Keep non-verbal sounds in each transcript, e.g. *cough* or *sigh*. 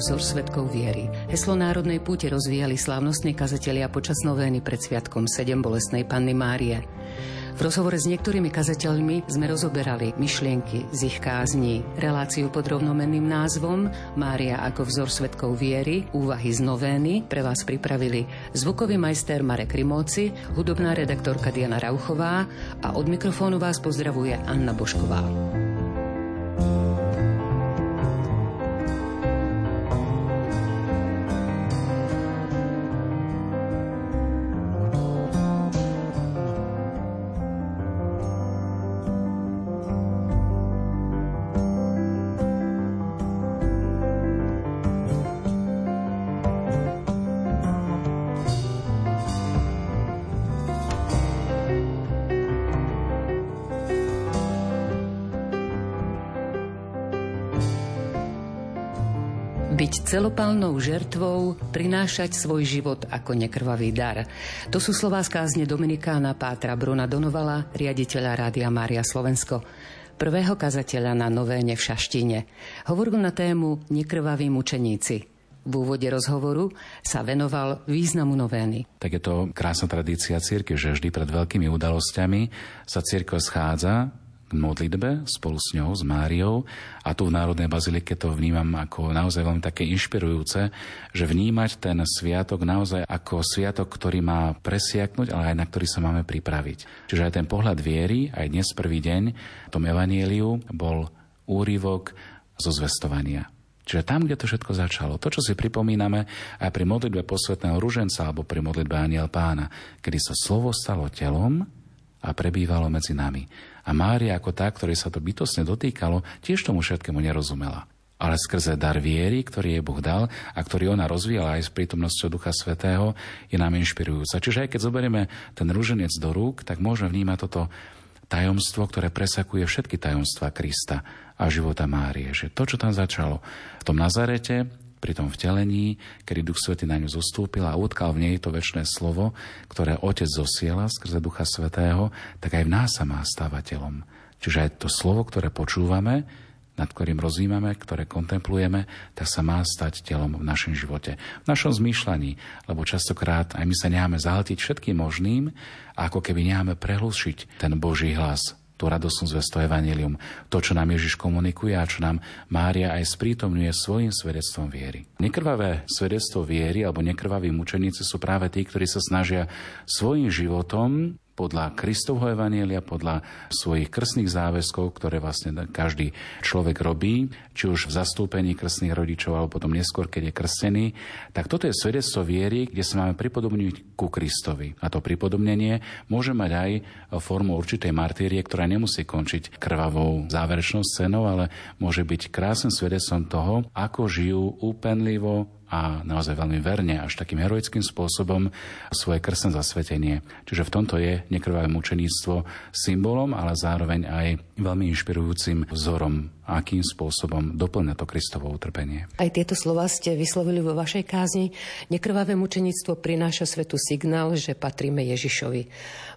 Vzor svetkov viery. Heslo národnej púte rozvíjali slávnostní kazatelia počas novény pred sviatkom 7 bolestnej Panny Márie. V rozhovore s niektorými kazateľmi sme rozoberali myšlienky z ich kázní, reláciu pod rovnomenným názvom Mária ako vzor svetkov viery, úvahy z novény pre vás pripravili zvukový majster Marek Rimóci, hudobná redaktorka Diana Rauchová a od mikrofónu vás pozdravuje Anna Bošková. Celopálnou žertvou prinášať svoj život ako nekrvavý dar. To sú slová z kázne Dominikána Pátra Bruna Donovala, riaditeľa Rádia Mária Slovensko prvého kazateľa na Novéne v Šaštine. Hovoril na tému Nekrvaví mučeníci. V úvode rozhovoru sa venoval významu novény. Tak je to krásna tradícia círky, že vždy pred veľkými udalosťami sa církev schádza k modlitbe spolu s ňou, s Máriou. A tu v Národnej bazilike to vnímam ako naozaj veľmi také inšpirujúce, že vnímať ten sviatok naozaj ako sviatok, ktorý má presiaknúť, ale aj na ktorý sa máme pripraviť. Čiže aj ten pohľad viery, aj dnes prvý deň v tom evanieliu bol úryvok zo zvestovania. Čiže tam, kde to všetko začalo, to, čo si pripomíname aj pri modlitbe posvetného ruženca alebo pri modlitbe Aniel pána, kedy sa slovo stalo telom a prebývalo medzi nami. A Mária ako tá, ktorej sa to bytosne dotýkalo, tiež tomu všetkému nerozumela. Ale skrze dar viery, ktorý jej Boh dal a ktorý ona rozvíjala aj s prítomnosťou Ducha Svetého, je nám inšpirujúca. Čiže aj keď zoberieme ten rúženec do rúk, tak môžeme vnímať toto tajomstvo, ktoré presakuje všetky tajomstva Krista a života Márie. Že to, čo tam začalo v tom Nazarete, pri tom vtelení, kedy Duch Svety na ňu zostúpil a utkal v nej to väčšie slovo, ktoré Otec zosiela skrze Ducha Svetého, tak aj v nás sa má stávať telom. Čiže aj to slovo, ktoré počúvame, nad ktorým rozímame, ktoré kontemplujeme, tak sa má stať telom v našom živote, v našom zmýšľaní, lebo častokrát aj my sa necháme zahltiť všetkým možným a ako keby necháme prehlušiť ten Boží hlas, tú radosnú zvesto Evangelium, to, čo nám Ježiš komunikuje a čo nám Mária aj sprítomňuje svojim svedectvom viery. Nekrvavé svedectvo viery alebo nekrvaví mučeníci sú práve tí, ktorí sa snažia svojim životom podľa Kristovho Evanielia, podľa svojich krstných záväzkov, ktoré vlastne každý človek robí, či už v zastúpení krstných rodičov, alebo potom neskôr, keď je krstený, tak toto je svedectvo viery, kde sa máme pripodobniť ku Kristovi. A to pripodobnenie môže mať aj formu určitej martírie, ktorá nemusí končiť krvavou záverečnou scénou, ale môže byť krásnym svedectvom toho, ako žijú úpenlivo, a naozaj veľmi verne, až takým heroickým spôsobom svoje krstné zasvetenie. Čiže v tomto je nekrvavé mučeníctvo symbolom, ale zároveň aj veľmi inšpirujúcim vzorom akým spôsobom doplňa to Kristovo utrpenie. Aj tieto slova ste vyslovili vo vašej kázni. Nekrvavé mučenictvo prináša svetu signál, že patríme Ježišovi.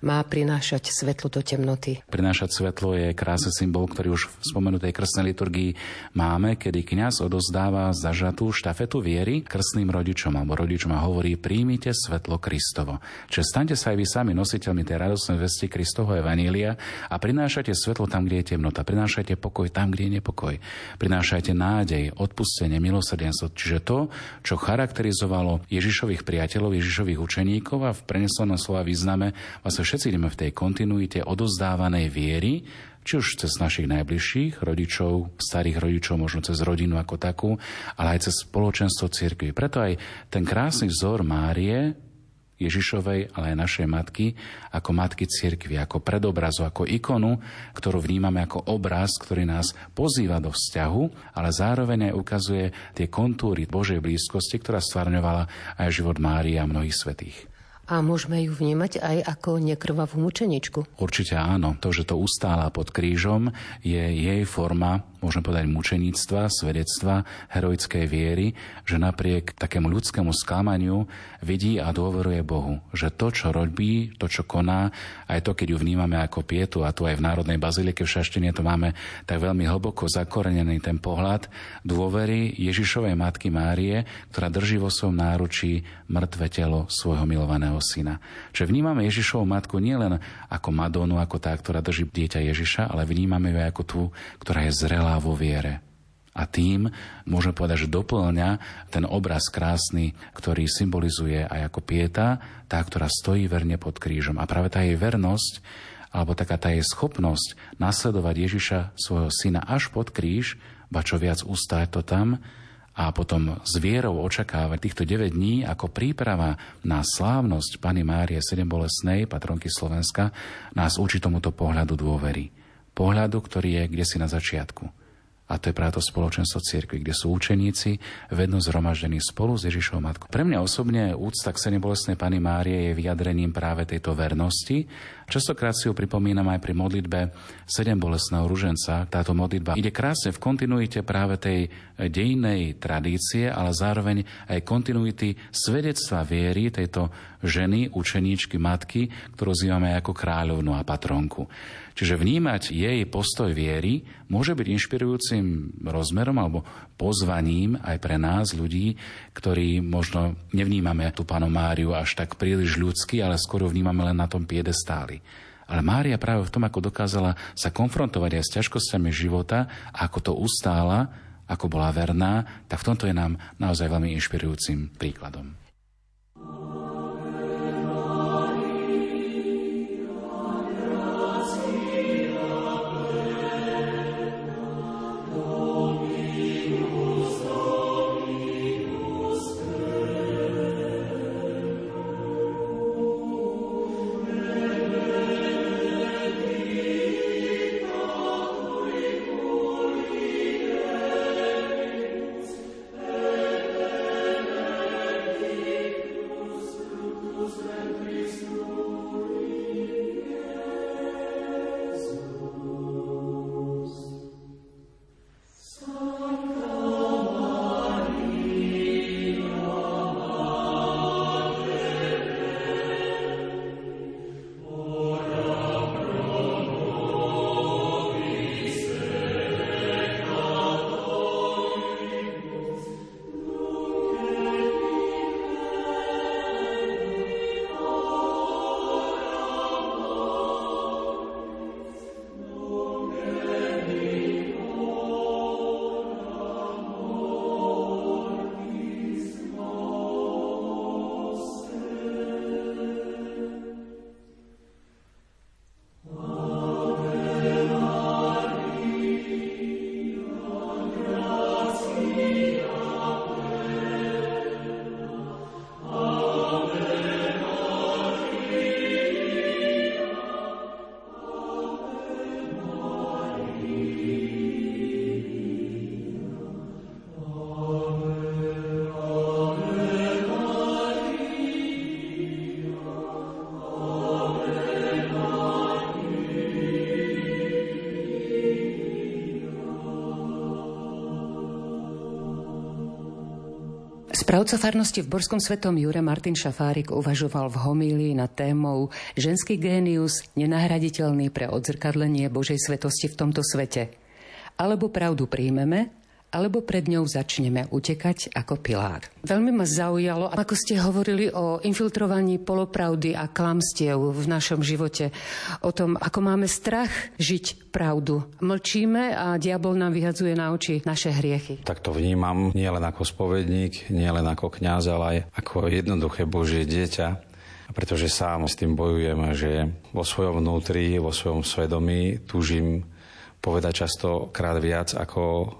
Má prinášať svetlo do temnoty. Prinášať svetlo je krásny symbol, ktorý už v spomenutej krstnej liturgii máme, kedy kňaz odozdáva zažatú štafetu viery krstným rodičom alebo rodičom a hovorí príjmite svetlo Kristovo. Čiže stante sa aj vy sami nositeľmi tej radosnej vesti Kristovho Evanília a prinášate svetlo tam, kde je temnota. Prinášate pokoj tam, kde je nepokoj. Prinášajte nádej, odpustenie, milosrdenstvo. Čiže to, čo charakterizovalo Ježišových priateľov, Ježišových učeníkov a v prenesenom slova význame, vlastne všetci ideme v tej kontinuite odozdávanej viery, či už cez našich najbližších rodičov, starých rodičov, možno cez rodinu ako takú, ale aj cez spoločenstvo cirkvi. Preto aj ten krásny vzor Márie Ježišovej, ale aj našej matky, ako matky cirkvi, ako predobrazu, ako ikonu, ktorú vnímame ako obraz, ktorý nás pozýva do vzťahu, ale zároveň aj ukazuje tie kontúry Božej blízkosti, ktorá stvarňovala aj život Márie a mnohých svetých. A môžeme ju vnímať aj ako nekrvavú mučeničku? Určite áno. To, že to ustála pod krížom, je jej forma môžeme povedať, mučeníctva, svedectva, heroickej viery, že napriek takému ľudskému sklamaniu vidí a dôveruje Bohu, že to, čo robí, to, čo koná, aj to, keď ju vnímame ako pietu, a tu aj v Národnej bazilike v Šaštine to máme tak veľmi hlboko zakorenený ten pohľad dôvery Ježišovej matky Márie, ktorá drží vo svojom náručí mŕtve telo svojho milovaného syna. Čiže vnímame Ježišovu matku nielen ako Madonu, ako tá, ktorá drží dieťa Ježiša, ale vnímame ju aj ako tú, ktorá je zrelá vo viere. A tým môžeme povedať, že doplňa ten obraz krásny, ktorý symbolizuje aj ako pieta, tá, ktorá stojí verne pod krížom. A práve tá jej vernosť, alebo taká tá jej schopnosť nasledovať Ježiša, svojho syna, až pod kríž, ba čo viac ustáť to tam, a potom s vierou očakávať týchto 9 dní ako príprava na slávnosť Pany Márie Sedembolesnej, patronky Slovenska, nás učí tomuto pohľadu dôvery. Pohľadu, ktorý je kde si na začiatku a to je práve to spoločenstvo cirkvi, kde sú učeníci vedno zhromaždení spolu s Ježišovou matkou. Pre mňa osobne úcta k Sene Bolesnej Pany Márie je vyjadrením práve tejto vernosti. Častokrát si ju pripomínam aj pri modlitbe Sedem bolestného ruženca. Táto modlitba ide krásne v kontinuite práve tej dejnej tradície, ale zároveň aj kontinuity svedectva viery tejto ženy, učeníčky, matky, ktorú zývame ako kráľovnú a patronku. Čiže vnímať jej postoj viery môže byť inšpirujúcim rozmerom alebo pozvaním aj pre nás, ľudí, ktorí možno nevnímame tú panu Máriu až tak príliš ľudsky, ale skoro vnímame len na tom piedestáli. Ale Mária práve v tom, ako dokázala sa konfrontovať aj s ťažkosťami života, a ako to ustála, ako bola verná, tak v tomto je nám naozaj veľmi inšpirujúcim príkladom. Správca farnosti v Borskom svetom Jure Martin Šafárik uvažoval v homílii na témou Ženský génius nenahraditeľný pre odzrkadlenie Božej svetosti v tomto svete. Alebo pravdu príjmeme, alebo pred ňou začneme utekať ako Pilát. Veľmi ma zaujalo, ako ste hovorili o infiltrovaní polopravdy a klamstiev v našom živote, o tom, ako máme strach žiť pravdu. Mlčíme a diabol nám vyhadzuje na oči naše hriechy. Tak to vnímam nie len ako spovedník, nie len ako kňaz, ale aj ako jednoduché Božie dieťa, pretože sám s tým bojujem, že vo svojom vnútri, vo svojom svedomí túžim povedať častokrát viac, ako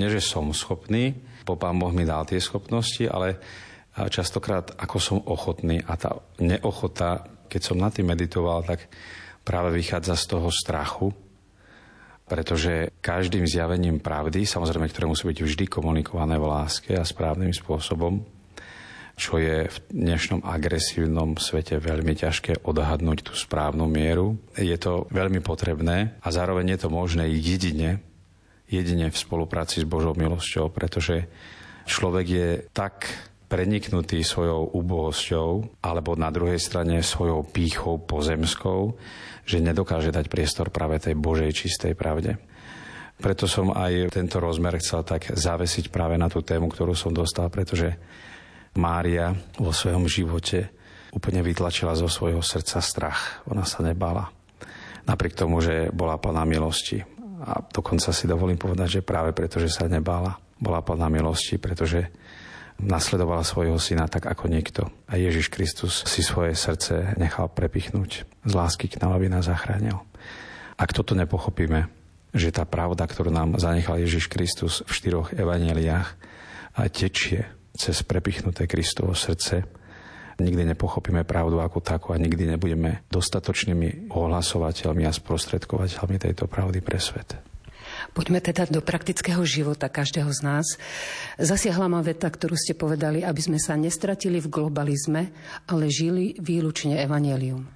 nie, že som schopný, bo Pán Boh mi dal tie schopnosti, ale častokrát ako som ochotný a tá neochota, keď som na tým meditoval, tak práve vychádza z toho strachu, pretože každým zjavením pravdy, samozrejme, ktoré musí byť vždy komunikované v láske a správnym spôsobom, čo je v dnešnom agresívnom svete veľmi ťažké odhadnúť tú správnu mieru. Je to veľmi potrebné a zároveň je to možné jedine jedine v spolupráci s Božou milosťou, pretože človek je tak preniknutý svojou úbohosťou alebo na druhej strane svojou pýchou pozemskou, že nedokáže dať priestor práve tej Božej čistej pravde. Preto som aj tento rozmer chcel tak zavesiť práve na tú tému, ktorú som dostal, pretože Mária vo svojom živote úplne vytlačila zo svojho srdca strach. Ona sa nebala. Napriek tomu, že bola plná milosti. A dokonca si dovolím povedať, že práve preto, že sa nebála, bola plná milosti, pretože nasledovala svojho syna tak ako niekto. A Ježiš Kristus si svoje srdce nechal prepichnúť z lásky k nám, aby nás zachránil. Ak toto nepochopíme, že tá pravda, ktorú nám zanechal Ježiš Kristus v štyroch evaneliách tečie cez prepichnuté Kristovo srdce, nikdy nepochopíme pravdu ako takú a nikdy nebudeme dostatočnými ohlasovateľmi a sprostredkovateľmi tejto pravdy pre svet. Poďme teda do praktického života každého z nás. Zasiahla ma veta, ktorú ste povedali, aby sme sa nestratili v globalizme, ale žili výlučne evanelium.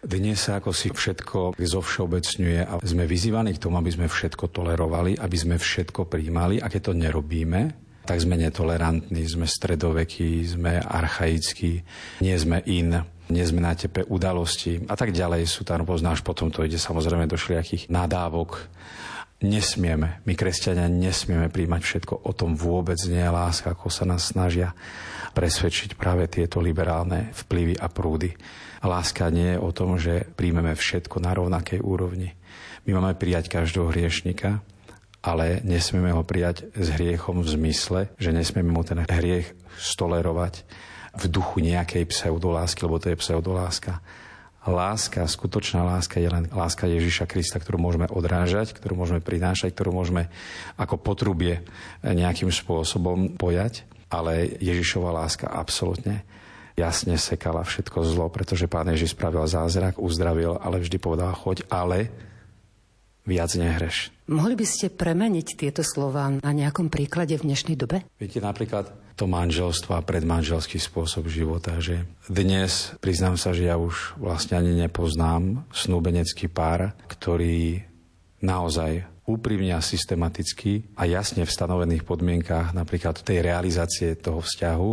Dnes sa ako si všetko zovšeobecňuje a sme vyzývaní k tomu, aby sme všetko tolerovali, aby sme všetko príjmali a keď to nerobíme, tak sme netolerantní, sme stredovekí, sme archaickí, nie sme in, nie sme na tepe udalosti a tak ďalej. Sú tam rôzne, až potom to ide samozrejme do všelijakých nadávok. Nesmieme, my kresťania nesmieme príjmať všetko, o tom vôbec nie je láska, ako sa nás snažia presvedčiť práve tieto liberálne vplyvy a prúdy. Láska nie je o tom, že príjmeme všetko na rovnakej úrovni. My máme prijať každého hriešnika, ale nesmieme ho prijať s hriechom v zmysle, že nesmieme mu ten hriech stolerovať v duchu nejakej pseudolásky, lebo to je pseudoláska. Láska, skutočná láska je len láska Ježiša Krista, ktorú môžeme odrážať, ktorú môžeme prinášať, ktorú môžeme ako potrubie nejakým spôsobom pojať, ale Ježišova láska absolútne jasne sekala všetko zlo, pretože pán Ježiš spravil zázrak, uzdravil, ale vždy povedal, choď, ale viac nehreš. Mohli by ste premeniť tieto slova na nejakom príklade v dnešnej dobe? Viete, napríklad to manželstvo a predmanželský spôsob života, že dnes, priznám sa, že ja už vlastne ani nepoznám snúbenecký pár, ktorý naozaj úprimne a systematicky a jasne v stanovených podmienkách napríklad tej realizácie toho vzťahu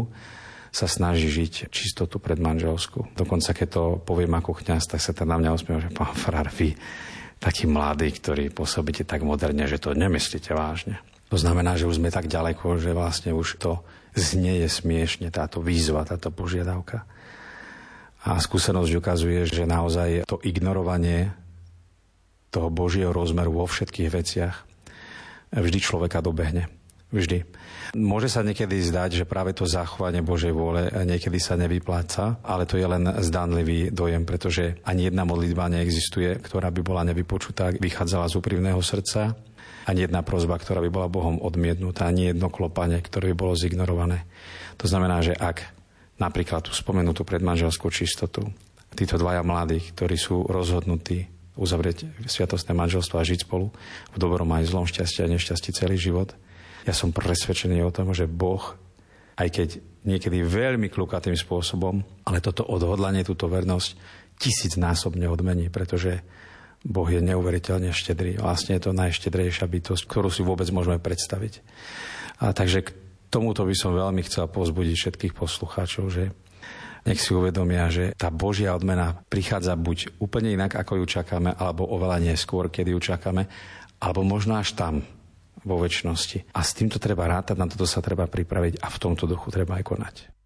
sa snaží žiť čistotu pred manželsku. Dokonca keď to poviem ako kňaz, tak sa tam na mňa osmieva, že pán Farar, vy taký mladý, ktorý pôsobíte tak moderne, že to nemyslíte vážne. To znamená, že už sme tak ďaleko, že vlastne už to znieje smiešne, táto výzva, táto požiadavka. A skúsenosť ukazuje, že naozaj to ignorovanie toho Božieho rozmeru vo všetkých veciach vždy človeka dobehne. Vždy. Môže sa niekedy zdať, že práve to zachovanie Božej vôle niekedy sa nevypláca, ale to je len zdanlivý dojem, pretože ani jedna modlitba neexistuje, ktorá by bola nevypočutá, vychádzala z úprimného srdca, ani jedna prozba, ktorá by bola Bohom odmietnutá, ani jedno klopanie, ktoré by bolo zignorované. To znamená, že ak napríklad tú spomenutú predmanželskú čistotu, títo dvaja mladí, ktorí sú rozhodnutí uzavrieť sviatostné manželstvo a žiť spolu v dobrom aj zlom šťastie a nešťastí celý život – ja som presvedčený o tom, že Boh, aj keď niekedy veľmi klukatým spôsobom, ale toto odhodlanie, túto vernosť tisícnásobne odmení, pretože Boh je neuveriteľne štedrý. Vlastne je to najštedrejšia bytosť, ktorú si vôbec môžeme predstaviť. A takže k tomuto by som veľmi chcel pozbudiť všetkých poslucháčov, že nech si uvedomia, že tá Božia odmena prichádza buď úplne inak, ako ju čakáme, alebo oveľa neskôr, kedy ju čakáme, alebo možno až tam, vo väčšnosti. A s týmto treba rátať, na toto sa treba pripraviť a v tomto duchu treba aj konať.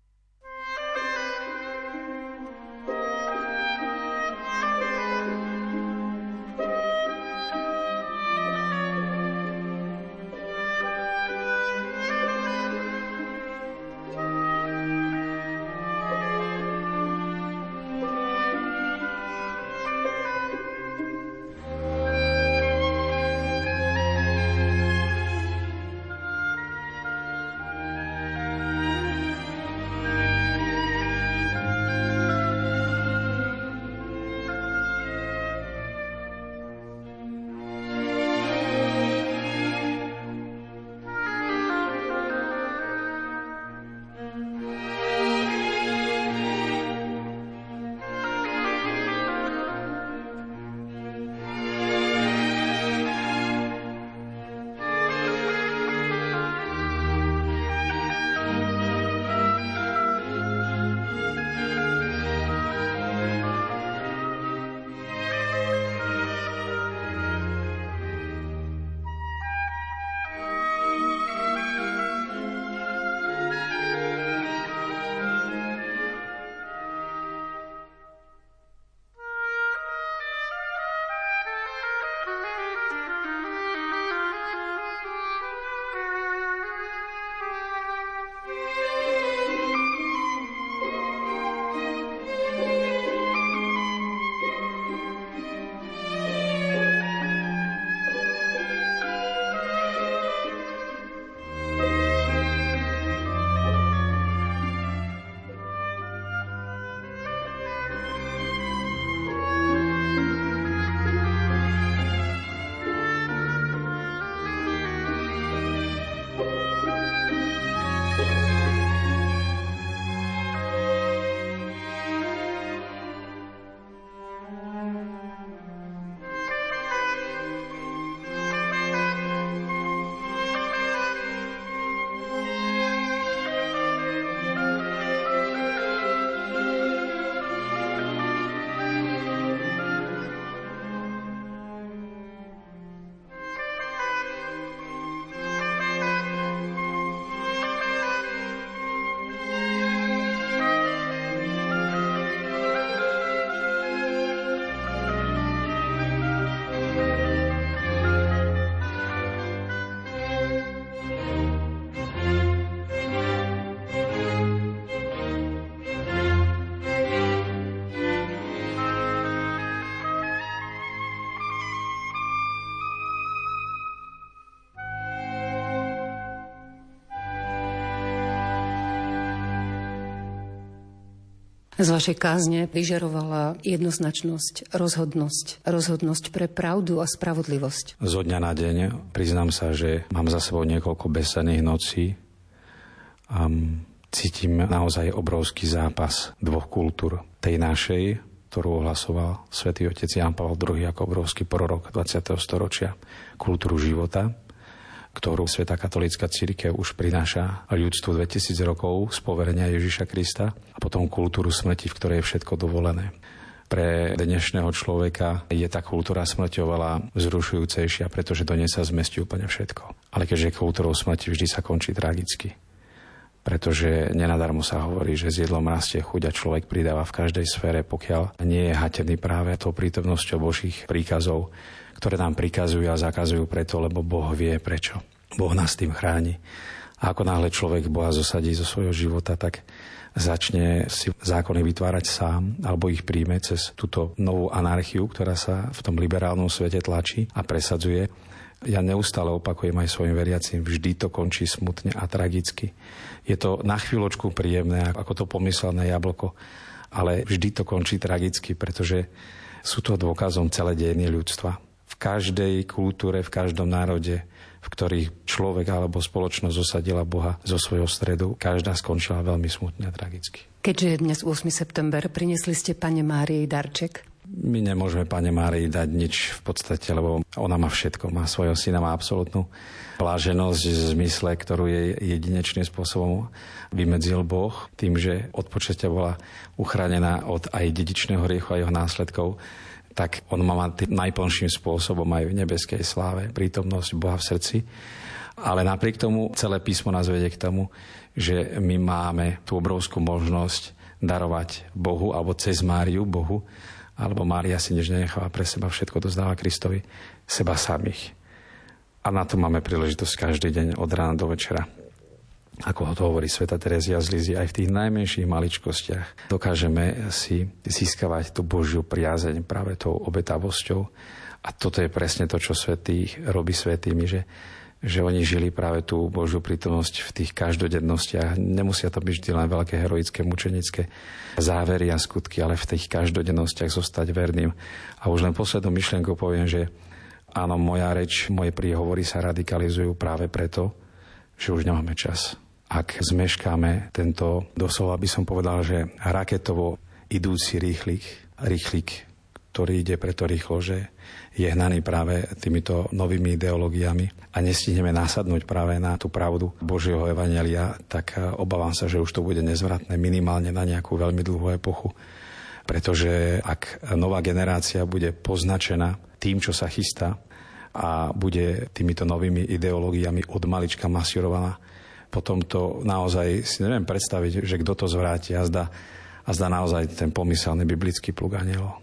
Z vašej kázne vyžarovala jednoznačnosť, rozhodnosť, rozhodnosť pre pravdu a spravodlivosť. Zo dňa na deň priznám sa, že mám za sebou niekoľko besených nocí a cítim naozaj obrovský zápas dvoch kultúr. Tej našej, ktorú ohlasoval svätý otec Jan Pavel II ako obrovský prorok 20. storočia, kultúru života, ktorú Sveta katolícka církev už prináša ľudstvu 2000 rokov z poverenia Ježiša Krista a potom kultúru smrti, v ktorej je všetko dovolené. Pre dnešného človeka je tá kultúra smrti oveľa vzrušujúcejšia, pretože do nej sa zmestí úplne všetko. Ale keďže kultúrou smrti vždy sa končí tragicky. Pretože nenadarmo sa hovorí, že s jedlom rastie chuť a človek pridáva v každej sfére, pokiaľ nie je hatený práve tou prítomnosťou Božích príkazov, ktoré nám prikazujú a zakazujú preto, lebo Boh vie prečo. Boh nás tým chráni. A ako náhle človek Boha zosadí zo svojho života, tak začne si zákony vytvárať sám alebo ich príjme cez túto novú anarchiu, ktorá sa v tom liberálnom svete tlačí a presadzuje. Ja neustále opakujem aj svojim veriacim, vždy to končí smutne a tragicky. Je to na chvíľočku príjemné, ako to pomyselné jablko, ale vždy to končí tragicky, pretože sú to dôkazom celé dejiny ľudstva každej kultúre, v každom národe, v ktorých človek alebo spoločnosť osadila Boha zo svojho stredu, každá skončila veľmi smutne a tragicky. Keďže je dnes 8. september, priniesli ste pane Márii darček? My nemôžeme pane Márii dať nič v podstate, lebo ona má všetko. Má svojho syna, má absolútnu pláženosť v zmysle, ktorú jej jedinečným spôsobom vymedzil Boh, tým, že od počatia bola uchránená od aj dedičného riechu a jeho následkov tak on má mať najplnším spôsobom aj v nebeskej sláve prítomnosť Boha v srdci. Ale napriek tomu celé písmo nás vedie k tomu, že my máme tú obrovskú možnosť darovať Bohu alebo cez Máriu Bohu, alebo Mária si než nenecháva pre seba všetko, dozdáva Kristovi, seba samých. A na to máme príležitosť každý deň od rána do večera ako to hovorí Sveta Terezia z Lizy, aj v tých najmenších maličkostiach dokážeme si získavať tú Božiu priazeň práve tou obetavosťou. A toto je presne to, čo svetý robí svetými, že, že oni žili práve tú Božiu prítomnosť v tých každodennostiach. Nemusia to byť vždy len veľké heroické, mučenické závery a skutky, ale v tých každodennostiach zostať verným. A už len poslednú myšlienku poviem, že áno, moja reč, moje príhovory sa radikalizujú práve preto, že už nemáme čas ak zmeškáme tento, doslova by som povedal, že raketovo idúci rýchlik, rýchlik, ktorý ide preto rýchlo, že je hnaný práve týmito novými ideológiami a nestihneme nasadnúť práve na tú pravdu Božieho Evangelia, tak obávam sa, že už to bude nezvratné minimálne na nejakú veľmi dlhú epochu. Pretože ak nová generácia bude poznačená tým, čo sa chystá a bude týmito novými ideológiami od malička masírovaná, potom to naozaj si neviem predstaviť, že kto to zvráti a zda, a zda naozaj ten pomyselný biblický plug anielov.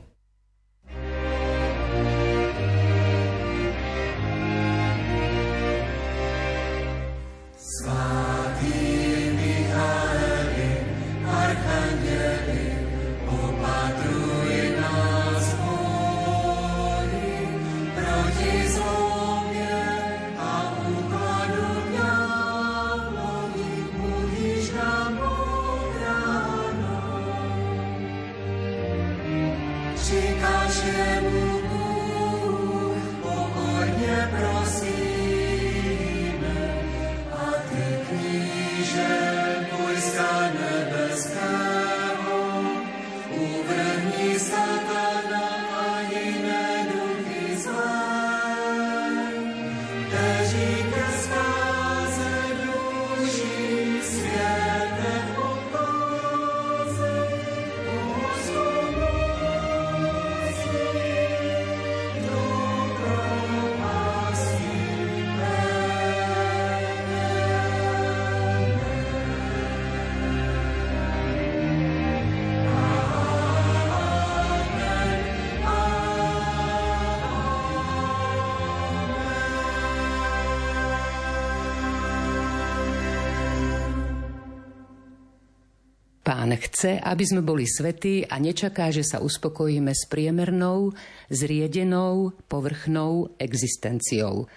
Pán chce, aby sme boli svetí a nečaká, že sa uspokojíme s priemernou, zriedenou, povrchnou existenciou.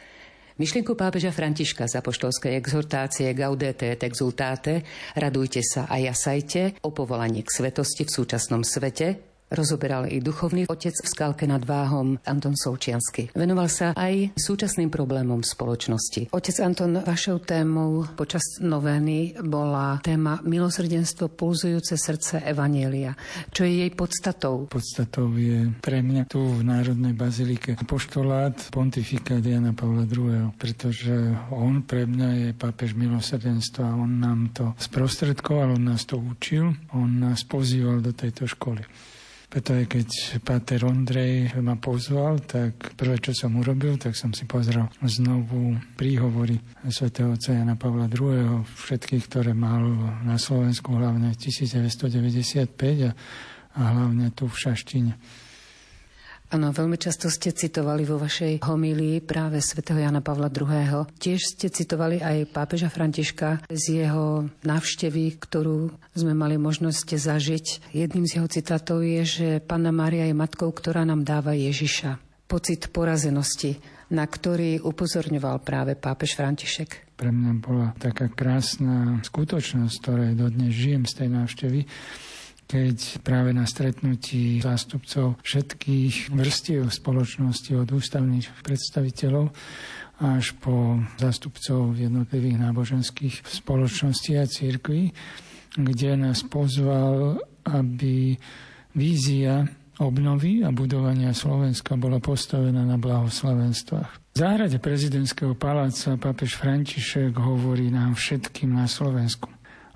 Myšlienku pápeža Františka z apoštolskej exhortácie Gaudete et exultate, radujte sa a jasajte o povolaní k svetosti v súčasnom svete, rozoberal i duchovný otec v skalke nad Váhom Anton Součiansky. Venoval sa aj súčasným problémom spoločnosti. Otec Anton, vašou témou počas novény bola téma milosrdenstvo pulzujúce srdce Evanielia. Čo je jej podstatou? Podstatou je pre mňa tu v Národnej bazilike poštolát pontifika Diana Pavla II, pretože on pre mňa je pápež milosrdenstva. On nám to sprostredkoval, on nás to učil, on nás pozýval do tejto školy. Preto aj keď Páter Ondrej ma pozval, tak prvé, čo som urobil, tak som si pozrel znovu príhovory svätého otca Jana Pavla II, všetkých, ktoré mal na Slovensku, hlavne 1995 a, a hlavne tu v Šaštine. Áno, veľmi často ste citovali vo vašej homílii práve svätého Jana Pavla II. Tiež ste citovali aj pápeža Františka z jeho návštevy, ktorú sme mali možnosť zažiť. Jedným z jeho citátov je, že Panna Mária je matkou, ktorá nám dáva Ježiša. Pocit porazenosti, na ktorý upozorňoval práve pápež František. Pre mňa bola taká krásna skutočnosť, ktorej dodnes žijem z tej návštevy, keď práve na stretnutí zástupcov všetkých vrstiev spoločnosti od ústavných predstaviteľov až po zástupcov jednotlivých náboženských spoločností a církví, kde nás pozval, aby vízia obnovy a budovania Slovenska bola postavená na blahoslavenstvách. V záhrade prezidentského paláca pápež František hovorí nám všetkým na Slovensku.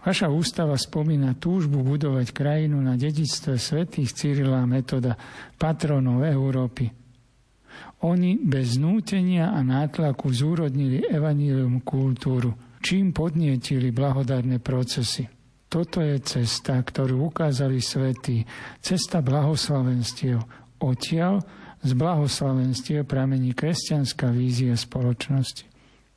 Vaša ústava spomína túžbu budovať krajinu na dedictve svetých Cyrila Metoda, patronov Európy. Oni bez nútenia a nátlaku zúrodnili evanílium kultúru, čím podnietili blahodárne procesy. Toto je cesta, ktorú ukázali svetí, cesta blahoslavenstiev. Odtiaľ z blahoslavenstiev pramení kresťanská vízia spoločnosti.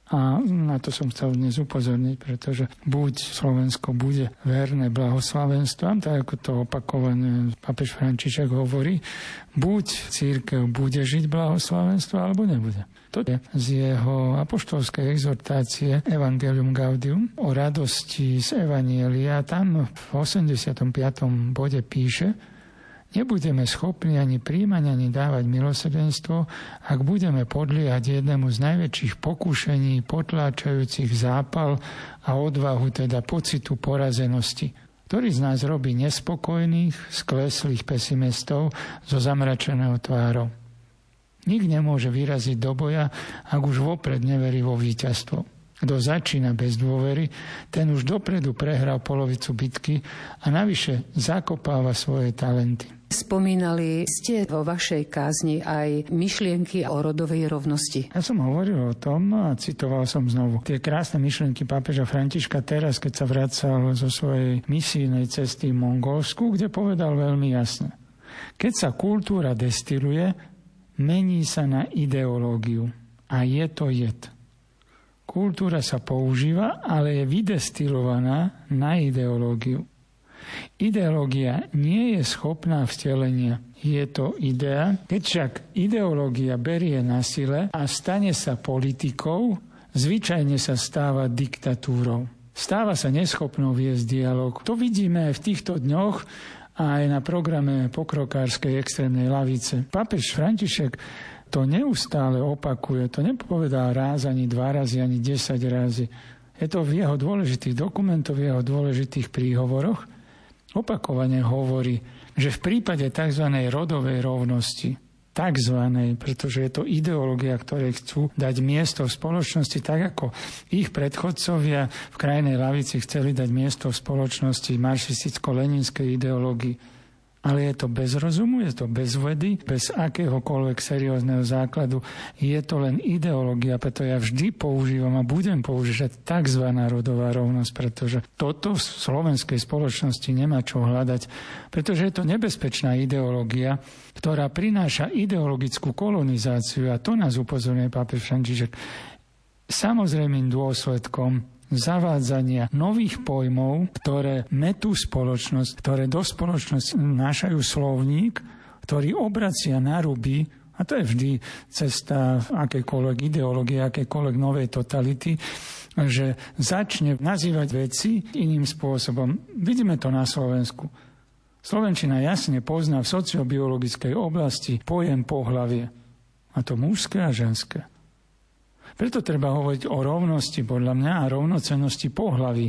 A na to som chcel dnes upozorniť, pretože buď Slovensko bude verné blahoslavenstvám, tak ako to opakované papež František hovorí, buď církev bude žiť blahoslavenstvo, alebo nebude. To je z jeho apoštolskej exhortácie Evangelium Gaudium o radosti z Evanielia. Tam v 85. bode píše, Nebudeme schopní ani príjmať, ani dávať milosrdenstvo, ak budeme podliehať jednému z najväčších pokúšení potláčajúcich zápal a odvahu, teda pocitu porazenosti, ktorý z nás robí nespokojných, skleslých pesimistov zo zamračeného tvárou. Nik nemôže vyraziť do boja, ak už vopred neverí vo víťazstvo. Kto začína bez dôvery, ten už dopredu prehral polovicu bitky a navyše zakopáva svoje talenty. Spomínali ste vo vašej kázni aj myšlienky o rodovej rovnosti. Ja som hovoril o tom a citoval som znovu tie krásne myšlienky pápeža Františka teraz, keď sa vracal zo svojej misijnej cesty v Mongolsku, kde povedal veľmi jasne. Keď sa kultúra destiluje, mení sa na ideológiu. A je to jed. Kultúra sa používa, ale je vydestilovaná na ideológiu. Ideológia nie je schopná vtelenia. Je to idea. Keď však ideológia berie na sile a stane sa politikou, zvyčajne sa stáva diktatúrou. Stáva sa neschopnou viesť dialog. To vidíme aj v týchto dňoch a aj na programe pokrokárskej extrémnej lavice. Papež František to neustále opakuje. To nepovedá raz, ani dva razy, ani desať razy. Je to v jeho dôležitých dokumentoch, v jeho dôležitých príhovoroch opakovane hovorí, že v prípade tzv. rodovej rovnosti, tzv., pretože je to ideológia, ktoré chcú dať miesto v spoločnosti, tak ako ich predchodcovia v krajnej lavici chceli dať miesto v spoločnosti marxisticko-leninskej ideológii ale je to bez rozumu, je to bez vedy, bez akéhokoľvek seriózneho základu. Je to len ideológia, preto ja vždy používam a budem používať tzv. rodová rovnosť, pretože toto v slovenskej spoločnosti nemá čo hľadať, pretože je to nebezpečná ideológia, ktorá prináša ideologickú kolonizáciu a to nás upozorňuje pápež František. Samozrejmým dôsledkom zavádzania nových pojmov, ktoré metú spoločnosť, ktoré do spoločnosti nášajú slovník, ktorý obracia na ruby A to je vždy cesta akejkoľvek ideológie, akejkoľvek novej totality, že začne nazývať veci iným spôsobom. Vidíme to na Slovensku. Slovenčina jasne pozná v sociobiologickej oblasti pojem pohlavie. A to mužské a ženské. Preto treba hovoriť o rovnosti, podľa mňa, a rovnocennosti pohlavy.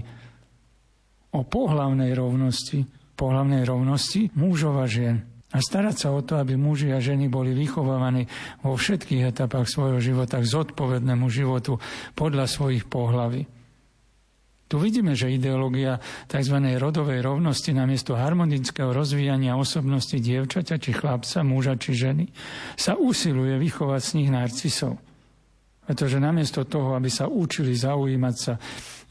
O pohlavnej rovnosti, pohlavnej rovnosti mužov a žien. A starať sa o to, aby muži a ženy boli vychovávaní vo všetkých etapách svojho života k zodpovednému životu podľa svojich pohlaví. Tu vidíme, že ideológia tzv. rodovej rovnosti namiesto harmonického rozvíjania osobnosti dievčaťa či chlapca, muža či ženy sa usiluje vychovať z nich narcisov. Pretože namiesto toho, aby sa učili zaujímať sa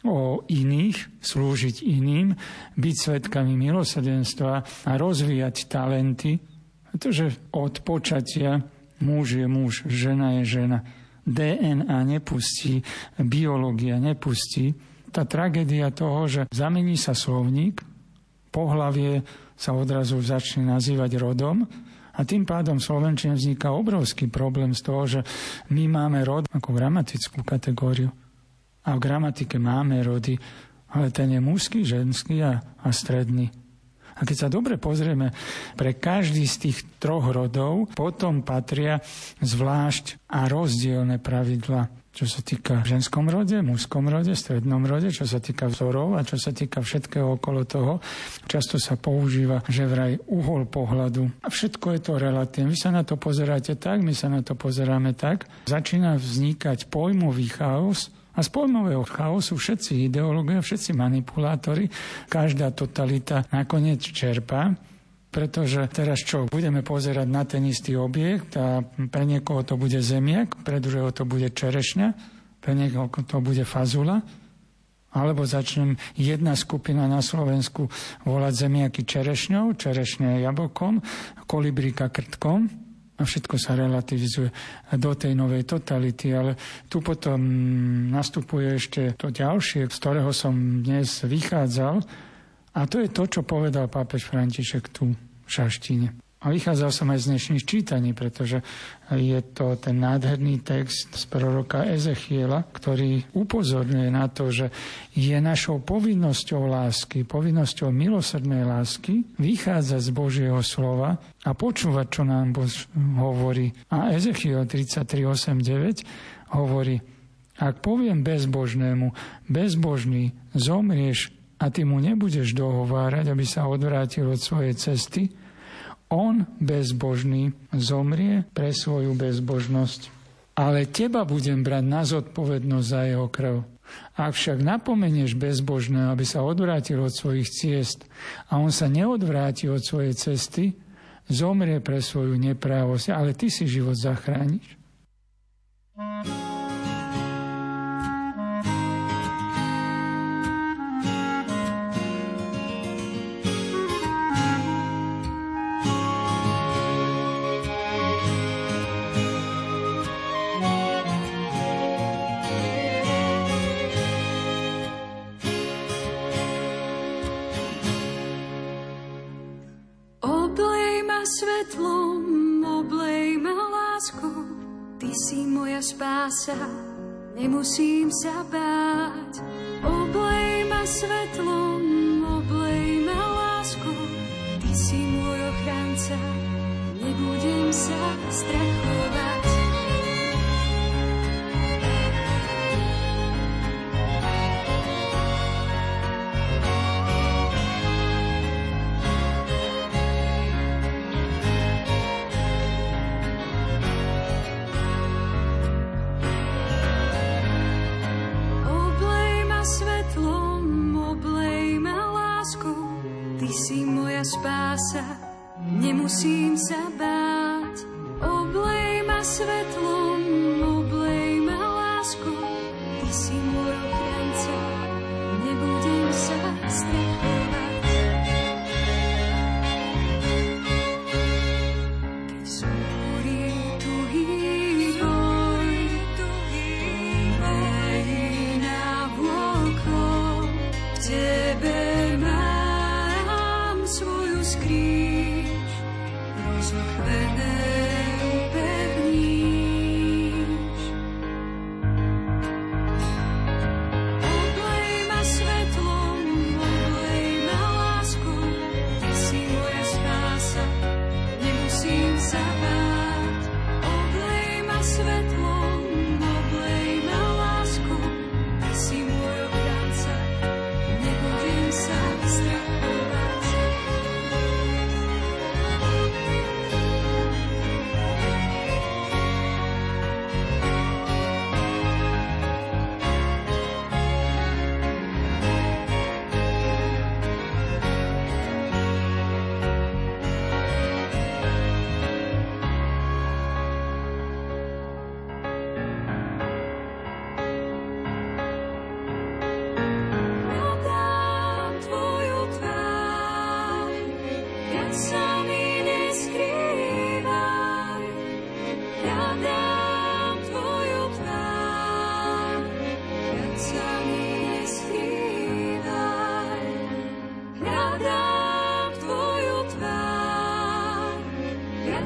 o iných, slúžiť iným, byť svetkami milosrdenstva a rozvíjať talenty, pretože od počatia muž je muž, žena je žena. DNA nepustí, biológia nepustí. Tá tragédia toho, že zamení sa slovník, pohlavie sa odrazu začne nazývať rodom, a tým pádom v Slovenčine vzniká obrovský problém z toho, že my máme rod ako gramatickú kategóriu. A v gramatike máme rody, ale ten je mužský, ženský a, a stredný. A keď sa dobre pozrieme, pre každý z tých troch rodov potom patria zvlášť a rozdielne pravidla čo sa týka ženskom rode, mužskom rode, strednom rode, čo sa týka vzorov a čo sa týka všetkého okolo toho. Často sa používa, že vraj uhol pohľadu. A všetko je to relatívne. Vy sa na to pozeráte tak, my sa na to pozeráme tak. Začína vznikať pojmový chaos, a z pojmového chaosu všetci ideológovia, všetci manipulátori, každá totalita nakoniec čerpá pretože teraz čo, budeme pozerať na ten istý objekt a pre niekoho to bude zemiak, pre druhého to bude čerešňa, pre niekoho to bude fazula, alebo začnem jedna skupina na Slovensku volať zemiaky čerešňou, čerešňa jablkom, kolibrika krtkom a všetko sa relativizuje do tej novej totality. Ale tu potom nastupuje ešte to ďalšie, z ktorého som dnes vychádzal, a to je to, čo povedal pápež František tu v Šaštine. A vychádzal som aj z dnešných čítaní, pretože je to ten nádherný text z proroka Ezechiela, ktorý upozorňuje na to, že je našou povinnosťou lásky, povinnosťou milosrdnej lásky vychádzať z Božieho slova a počúvať, čo nám Bož hovorí. A Ezechiel 33.8.9 hovorí, ak poviem bezbožnému, bezbožný, zomrieš a ty mu nebudeš dohovárať, aby sa odvrátil od svojej cesty, on, bezbožný, zomrie pre svoju bezbožnosť. Ale teba budem brať na zodpovednosť za jeho krv. Ak však napomenieš bezbožného, aby sa odvrátil od svojich ciest a on sa neodvráti od svojej cesty, zomrie pre svoju neprávosť, ale ty si život zachrániš. Spása, nemusím sa báť. Oblej ma svetlom, spása, nemusím sa báť. Oblej ma svetlom,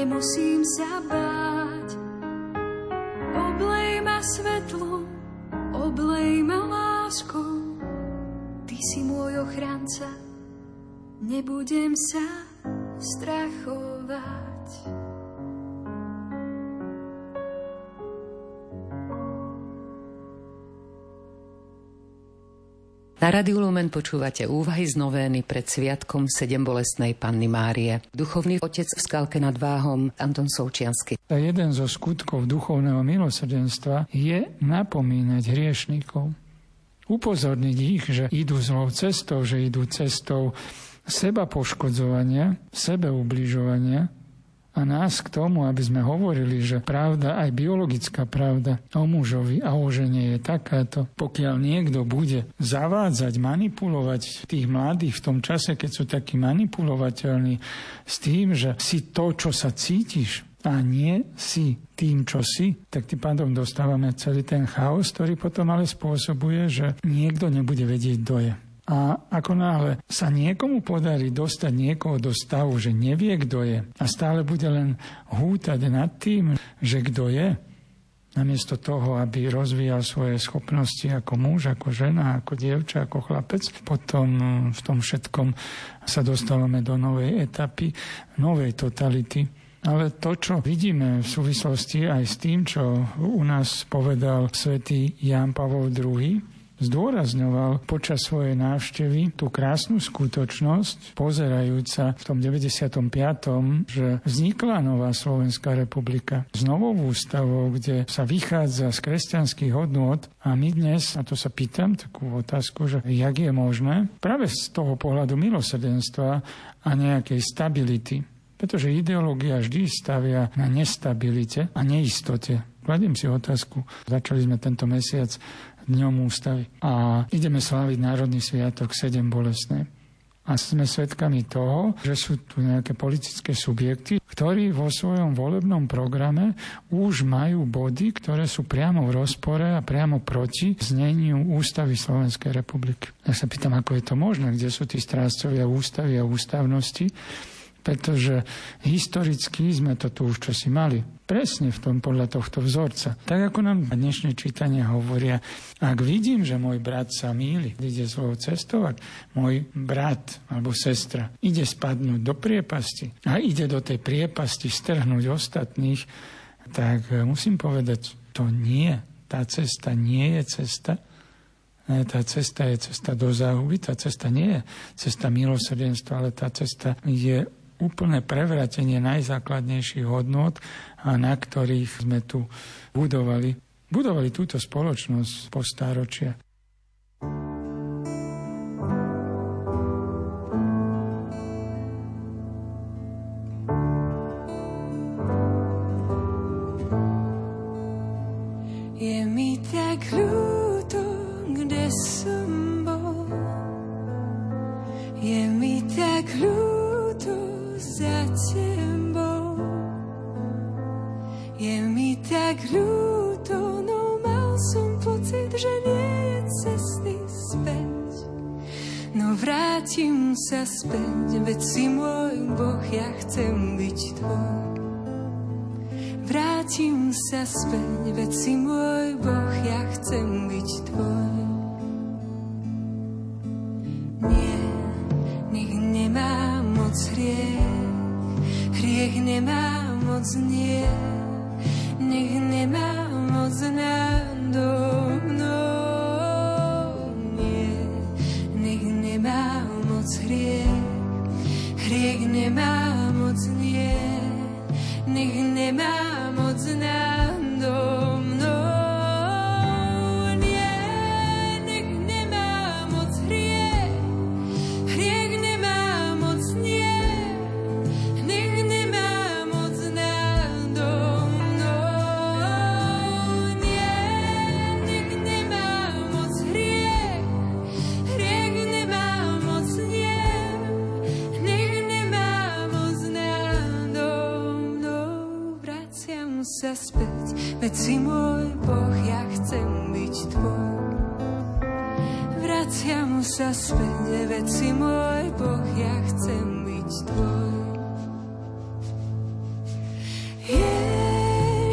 nemusím sa báť. Oblej ma svetlom, oblej ma láskou, Ty si môj ochranca, nebudem sa strachovať. Na Radiu Lumen počúvate úvahy z novény pred sviatkom sedem bolestnej Panny Márie. Duchovný otec v skalke nad Váhom Anton Součiansky. A jeden zo skutkov duchovného milosrdenstva je napomínať hriešnikov. Upozorniť ich, že idú zlou cestou, že idú cestou seba poškodzovania, sebeubližovania, a nás k tomu, aby sme hovorili, že pravda, aj biologická pravda o mužovi a o žene je takáto. Pokiaľ niekto bude zavádzať, manipulovať tých mladých v tom čase, keď sú takí manipulovateľní s tým, že si to, čo sa cítiš, a nie si tým, čo si, tak tým pádom dostávame celý ten chaos, ktorý potom ale spôsobuje, že niekto nebude vedieť, kto je. A ako náhle sa niekomu podarí dostať niekoho do stavu, že nevie, kto je a stále bude len hútať nad tým, že kto je, namiesto toho, aby rozvíjal svoje schopnosti ako muž, ako žena, ako dievča, ako chlapec, potom v tom všetkom sa dostávame do novej etapy, novej totality. Ale to, čo vidíme v súvislosti aj s tým, čo u nás povedal svätý Ján Pavol II, zdôrazňoval počas svojej návštevy tú krásnu skutočnosť, pozerajúca v tom 95., že vznikla nová Slovenská republika s novou ústavou, kde sa vychádza z kresťanských hodnôt a my dnes, a to sa pýtam takú otázku, že jak je možné, práve z toho pohľadu milosrdenstva a nejakej stability, pretože ideológia vždy stavia na nestabilite a neistote. Kladiem si otázku. Začali sme tento mesiac dňom ústavy. A ideme sláviť Národný sviatok 7 bolestné. A sme svedkami toho, že sú tu nejaké politické subjekty, ktorí vo svojom volebnom programe už majú body, ktoré sú priamo v rozpore a priamo proti zneniu Ústavy Slovenskej republiky. Ja sa pýtam, ako je to možné, kde sú tí strážcovia ústavy a ústavnosti, pretože historicky sme to tu už čosi mali. Presne v tom podľa tohto vzorca. Tak ako nám dnešné čítania hovoria, ak vidím, že môj brat sa míli, ide svojou cestou, ak môj brat alebo sestra ide spadnúť do priepasti a ide do tej priepasti strhnúť ostatných, tak musím povedať, to nie. Tá cesta nie je cesta, tá cesta je cesta do záhuby, tá cesta nie je cesta milosrdenstva, ale tá cesta je úplné prevratenie najzákladnejších hodnot, a na ktorých sme tu budovali, budovali túto spoločnosť po stáročia. sa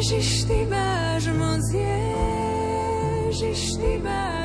Ježiš, ty máš moc, Ježiš, ty máš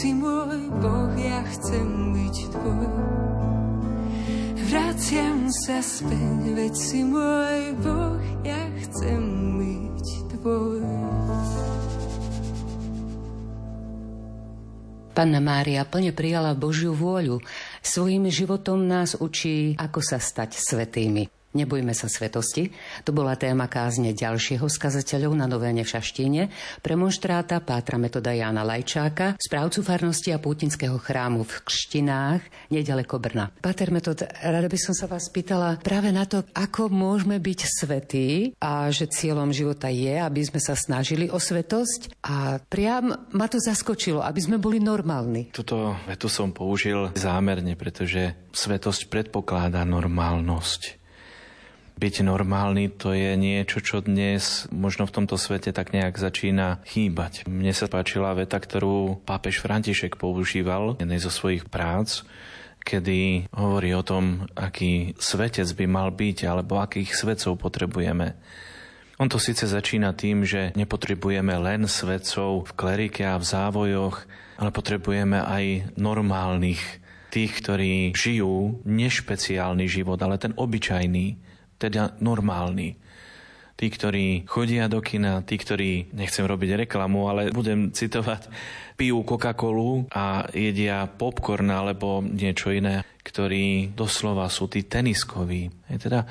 si môj Boh, ja chcem byť tvoj. Vraciam sa späť, veď si môj Boh, ja chcem byť tvoj. Panna Mária plne prijala Božiu vôľu. Svojím životom nás učí, ako sa stať svetými. Nebojme sa svetosti. To bola téma kázne ďalšieho skazateľov na Novéne v Šaštíne, premonštráta Pátra metoda Jána Lajčáka, správcu farnosti a pútinského chrámu v Kštinách, nedaleko Brna. Páter metod, rada by som sa vás pýtala práve na to, ako môžeme byť svetí a že cieľom života je, aby sme sa snažili o svetosť a priam ma to zaskočilo, aby sme boli normálni. Tuto vetu som použil zámerne, pretože svetosť predpokladá normálnosť. Byť normálny to je niečo, čo dnes možno v tomto svete tak nejak začína chýbať. Mne sa páčila veta, ktorú pápež František používal v jednej zo svojich prác, kedy hovorí o tom, aký svetec by mal byť, alebo akých svetcov potrebujeme. On to síce začína tým, že nepotrebujeme len svetcov v klerike a v závojoch, ale potrebujeme aj normálnych, tých, ktorí žijú nešpeciálny život, ale ten obyčajný, teda normálny. Tí, ktorí chodia do kina, tí, ktorí, nechcem robiť reklamu, ale budem citovať, pijú Coca-Colu a jedia popcorn alebo niečo iné, ktorí doslova sú tí teniskoví. Je teda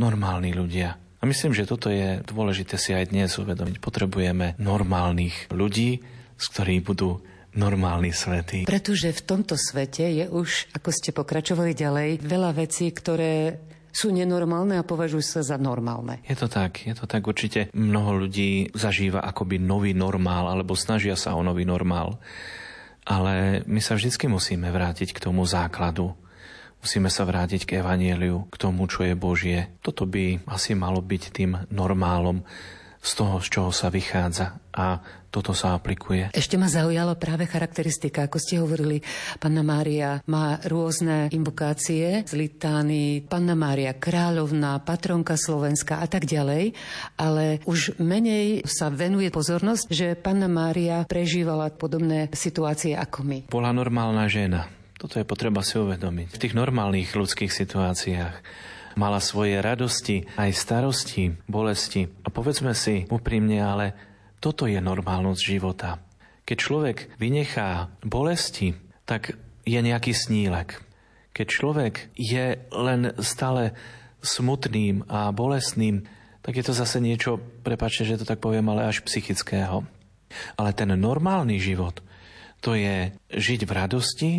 normálni ľudia. A myslím, že toto je dôležité si aj dnes uvedomiť. Potrebujeme normálnych ľudí, z ktorých budú normálni svety. Pretože v tomto svete je už, ako ste pokračovali ďalej, veľa vecí, ktoré sú nenormálne a považujú sa za normálne. Je to tak, je to tak určite. Mnoho ľudí zažíva akoby nový normál, alebo snažia sa o nový normál. Ale my sa vždy musíme vrátiť k tomu základu. Musíme sa vrátiť k evanieliu, k tomu, čo je Božie. Toto by asi malo byť tým normálom, z toho, z čoho sa vychádza a toto sa aplikuje. Ešte ma zaujala práve charakteristika, ako ste hovorili, Panna Mária má rôzne invokácie z litány, Panna Mária kráľovná, patronka Slovenska a tak ďalej, ale už menej sa venuje pozornosť, že Panna Mária prežívala podobné situácie ako my. Bola normálna žena. Toto je potreba si uvedomiť. V tých normálnych ľudských situáciách mala svoje radosti, aj starosti, bolesti. A povedzme si úprimne, ale toto je normálnosť života. Keď človek vynechá bolesti, tak je nejaký snílek. Keď človek je len stále smutným a bolestným, tak je to zase niečo, prepačte, že to tak poviem, ale až psychického. Ale ten normálny život, to je žiť v radosti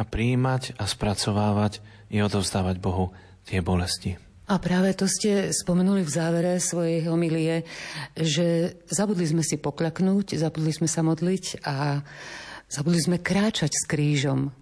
a príjmať a spracovávať i odovzdávať Bohu tie bolesti. A práve to ste spomenuli v závere svojej homilie, že zabudli sme si pokľaknúť, zabudli sme sa modliť a zabudli sme kráčať s krížom.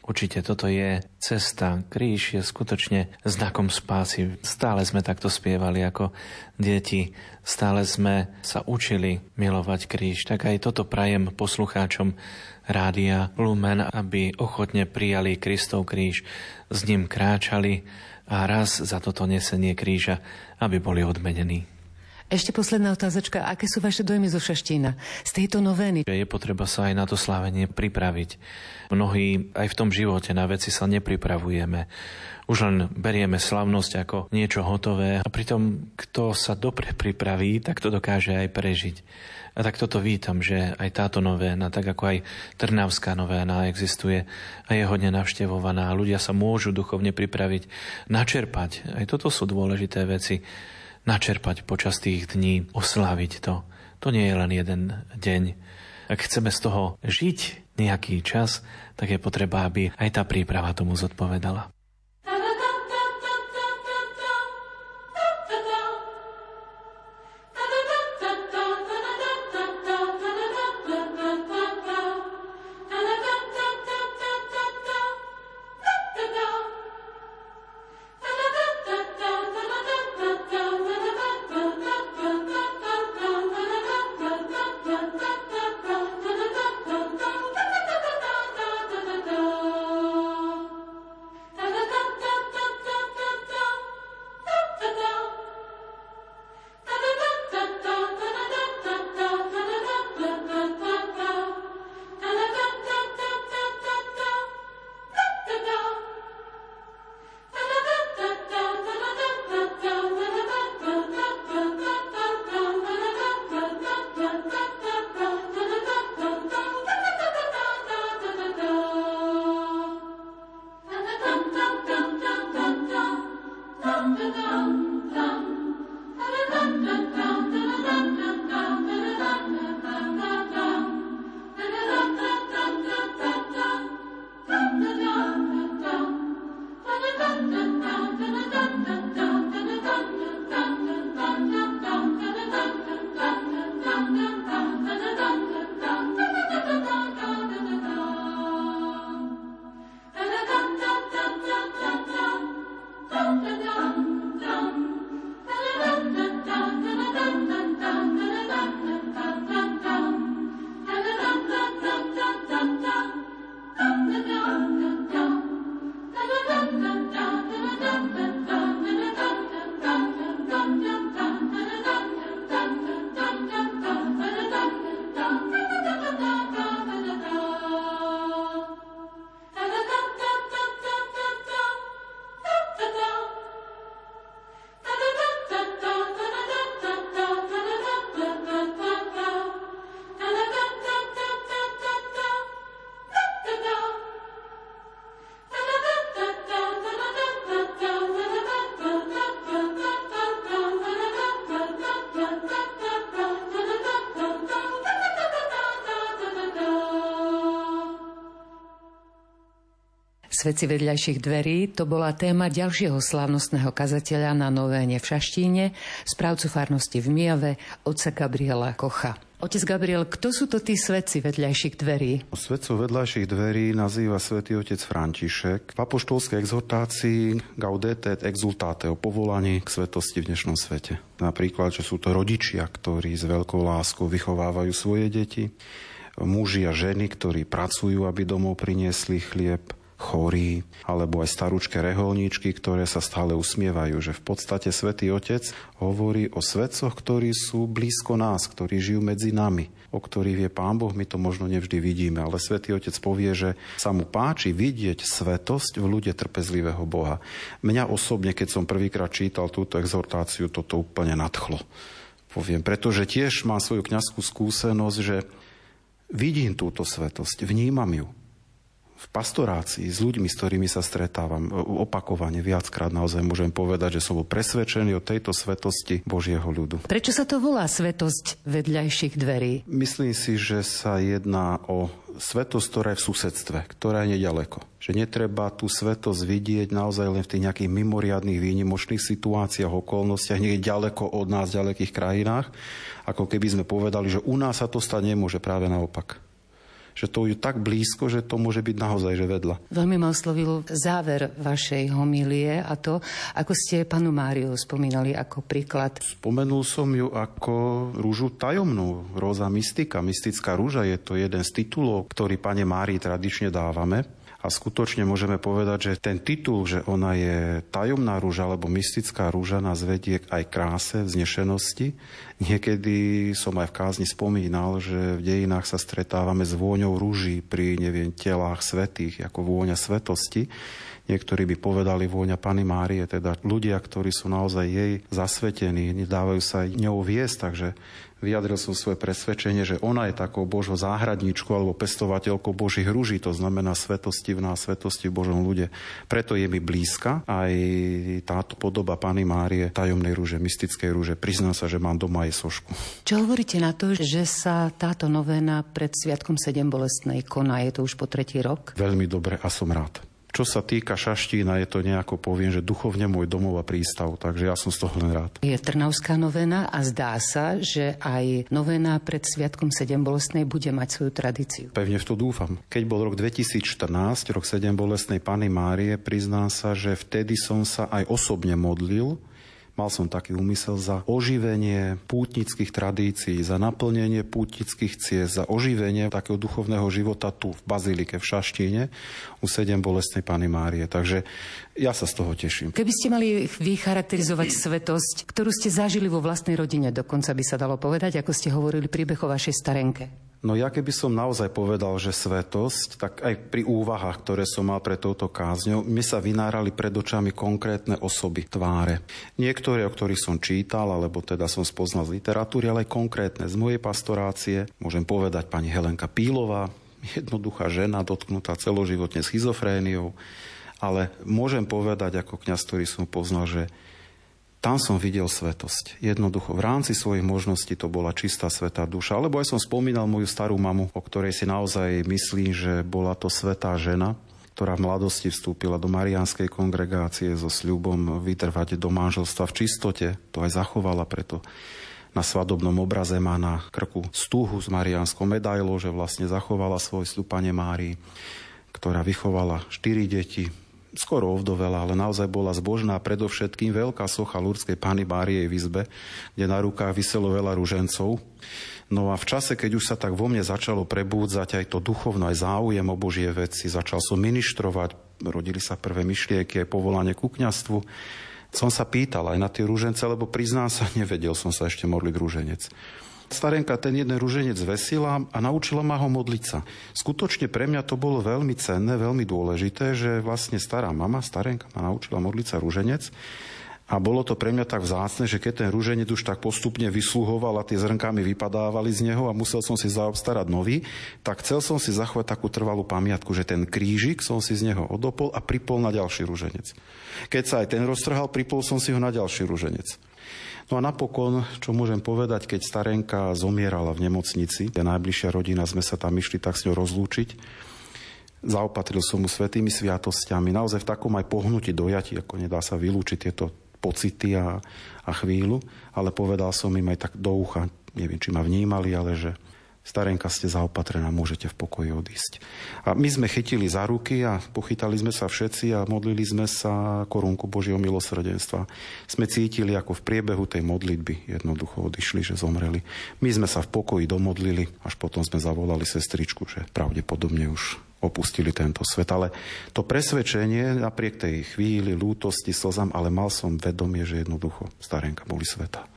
Určite toto je cesta. Kríž je skutočne znakom spásy. Stále sme takto spievali ako deti. Stále sme sa učili milovať kríž. Tak aj toto prajem poslucháčom Rádia Lumen, aby ochotne prijali Kristov kríž, s ním kráčali a raz za toto nesenie kríža, aby boli odmenení. Ešte posledná otázočka. Aké sú vaše dojmy zo Šaštína, z tejto novény? Je potreba sa aj na to slávenie pripraviť. Mnohí aj v tom živote na veci sa nepripravujeme. Už len berieme slavnosť ako niečo hotové a pritom, kto sa dobre pripraví, tak to dokáže aj prežiť. A tak toto vítam, že aj táto novéna, tak ako aj Trnavská novéna existuje a je hodne navštevovaná. Ľudia sa môžu duchovne pripraviť, načerpať. Aj toto sú dôležité veci načerpať počas tých dní, osláviť to. To nie je len jeden deň. Ak chceme z toho žiť nejaký čas, tak je potreba, aby aj tá príprava tomu zodpovedala. Sveci vedľajších dverí to bola téma ďalšieho slávnostného kazateľa na Novéne v Šaštíne, správcu farnosti v Mijave, otca Gabriela Kocha. Otec Gabriel, kto sú to tí svetci vedľajších dverí? Svetcov vedľajších dverí nazýva svätý otec František. V apoštolskej exhortácii Gaudete et exultate o povolaní k svetosti v dnešnom svete. Napríklad, že sú to rodičia, ktorí s veľkou láskou vychovávajú svoje deti, muži a ženy, ktorí pracujú, aby domov priniesli chlieb, chorí, alebo aj starúčke reholníčky, ktoré sa stále usmievajú, že v podstate Svetý Otec hovorí o svetcoch, ktorí sú blízko nás, ktorí žijú medzi nami, o ktorých vie Pán Boh, my to možno nevždy vidíme, ale Svetý Otec povie, že sa mu páči vidieť svetosť v ľude trpezlivého Boha. Mňa osobne, keď som prvýkrát čítal túto exhortáciu, toto úplne nadchlo. Poviem, pretože tiež mám svoju kňazskú skúsenosť, že vidím túto svetosť, vnímam ju v pastorácii s ľuďmi, s ktorými sa stretávam, opakovane viackrát naozaj môžem povedať, že som bol presvedčený o tejto svetosti Božieho ľudu. Prečo sa to volá svetosť vedľajších dverí? Myslím si, že sa jedná o svetosť, ktorá je v susedstve, ktorá je nedaleko. Že netreba tú svetosť vidieť naozaj len v tých nejakých mimoriadných výnimočných situáciách, okolnostiach, nie ďaleko od nás, v ďalekých krajinách, ako keby sme povedali, že u nás sa to stať nemôže práve naopak že to je tak blízko, že to môže byť naozaj že vedľa. Veľmi ma oslovil záver vašej homilie a to, ako ste panu Máriu spomínali ako príklad. Spomenul som ju ako rúžu tajomnú, róza mystika, mystická rúža je to jeden z titulov, ktorý pane Márii tradične dávame. A skutočne môžeme povedať, že ten titul, že ona je tajomná rúža alebo mystická rúža nás vedie aj kráse, vznešenosti. Niekedy som aj v kázni spomínal, že v dejinách sa stretávame s vôňou rúží pri, neviem, telách svetých, ako vôňa svetosti. Niektorí by povedali vôňa Pany Márie, teda ľudia, ktorí sú naozaj jej zasvetení, nedávajú sa ňou viesť, takže vyjadril som svoje presvedčenie, že ona je takou Božou záhradníčkou alebo pestovateľkou Božích rúží, to znamená svetosti nás, svetosti v Božom ľude. Preto je mi blízka aj táto podoba Pany Márie, tajomnej rúže, mystickej rúže. Priznám sa, že mám doma aj sošku. Čo hovoríte na to, že sa táto novena pred Sviatkom 7 bolestnej koná? Je to už po tretí rok? Veľmi dobre a som rád. Čo sa týka Šaštína, je to nejako poviem, že duchovne môj domov a prístav, takže ja som z toho len rád. Je Trnavská novena a zdá sa, že aj novena pred Sviatkom 7 bolestnej bude mať svoju tradíciu. Pevne v to dúfam. Keď bol rok 2014, rok 7 bolestnej Pany Márie, priznám sa, že vtedy som sa aj osobne modlil Mal som taký úmysel za oživenie pútnických tradícií, za naplnenie pútnických ciest, za oživenie takého duchovného života tu v Bazilike, v Šaštíne, u sedem bolestnej Pany Márie. Takže ja sa z toho teším. Keby ste mali vycharakterizovať svetosť, ktorú ste zažili vo vlastnej rodine, dokonca by sa dalo povedať, ako ste hovorili príbeh o vašej starenke. No ja keby som naozaj povedal, že svetosť, tak aj pri úvahách, ktoré som mal pre touto kázňou, mi sa vynárali pred očami konkrétne osoby, tváre. Niektoré, o ktorých som čítal, alebo teda som spoznal z literatúry, ale aj konkrétne z mojej pastorácie. Môžem povedať pani Helenka Pílová, jednoduchá žena, dotknutá celoživotne schizofréniou, ale môžem povedať ako kňaz, ktorý som poznal, že tam som videl svetosť. Jednoducho, v rámci svojich možností to bola čistá svetá duša. Alebo aj som spomínal moju starú mamu, o ktorej si naozaj myslím, že bola to svetá žena, ktorá v mladosti vstúpila do marianskej kongregácie so sľubom vytrvať do manželstva v čistote. To aj zachovala preto. Na svadobnom obraze má na krku stúhu s marianskou medailou, že vlastne zachovala svoj sľub Pane Márii, ktorá vychovala štyri deti, skoro ovdovela, ale naozaj bola zbožná predovšetkým veľká socha Lurskej Pany Márie v izbe, kde na rukách vyselo veľa ružencov. No a v čase, keď už sa tak vo mne začalo prebúdzať aj to duchovno, aj záujem o Božie veci, začal som ministrovať, rodili sa prvé myšlienky, aj povolanie ku kňastvu, som sa pýtal aj na tie rúžence, lebo priznám sa, *laughs* nevedel som sa ešte modliť rúženec. Starenka ten jeden ruženec vesila a naučila ma ho modliť sa. Skutočne pre mňa to bolo veľmi cenné, veľmi dôležité, že vlastne stará mama, starenka ma naučila modliť sa ruženec. A bolo to pre mňa tak vzácne, že keď ten rúženec už tak postupne vysluhoval a tie zrnká mi vypadávali z neho a musel som si zaobstarať nový, tak chcel som si zachovať takú trvalú pamiatku, že ten krížik som si z neho odopol a pripol na ďalší rúženec. Keď sa aj ten roztrhal, pripol som si ho na ďalší rúženec. No a napokon, čo môžem povedať, keď starenka zomierala v nemocnici, ja najbližšia rodina sme sa tam išli tak s ňou rozlúčiť, zaopatril som mu svetými sviatosťami, naozaj v takom aj pohnutí dojati, ako nedá sa vylúčiť tieto pocity a, a chvíľu, ale povedal som im aj tak do ucha, neviem, či ma vnímali, ale že Starenka ste zaopatrená, môžete v pokoji odísť. A my sme chytili za ruky a pochytali sme sa všetci a modlili sme sa korunku Božieho milosrdenstva. Sme cítili, ako v priebehu tej modlitby jednoducho odišli, že zomreli. My sme sa v pokoji domodlili, až potom sme zavolali sestričku, že pravdepodobne už opustili tento svet. Ale to presvedčenie napriek tej chvíli, lútosti, slzam, ale mal som vedomie, že jednoducho starenka boli sveta.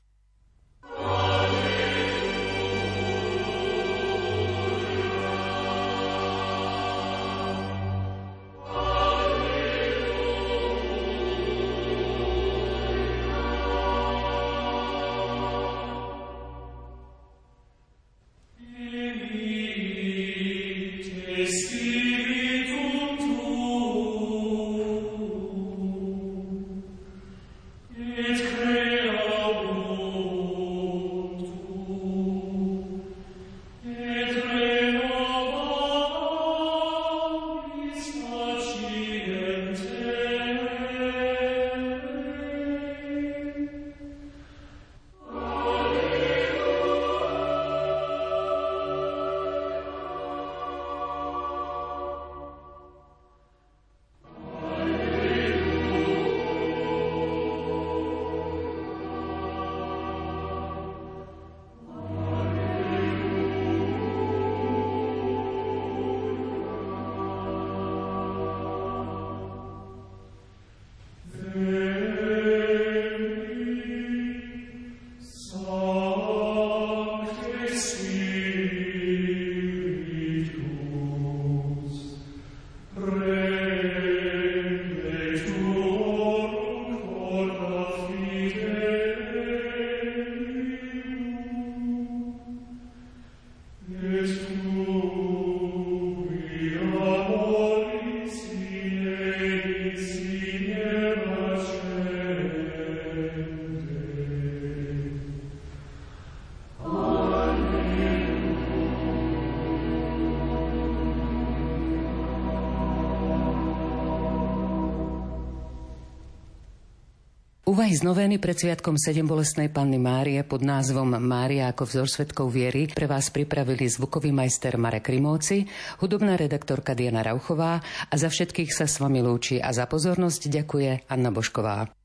Z novény pred Sviatkom 7 bolestnej Panny Márie pod názvom Mária ako vzor svetkov viery pre vás pripravili zvukový majster Marek Rimóci, hudobná redaktorka Diana Rauchová a za všetkých sa s vami lúči a za pozornosť ďakuje Anna Bošková.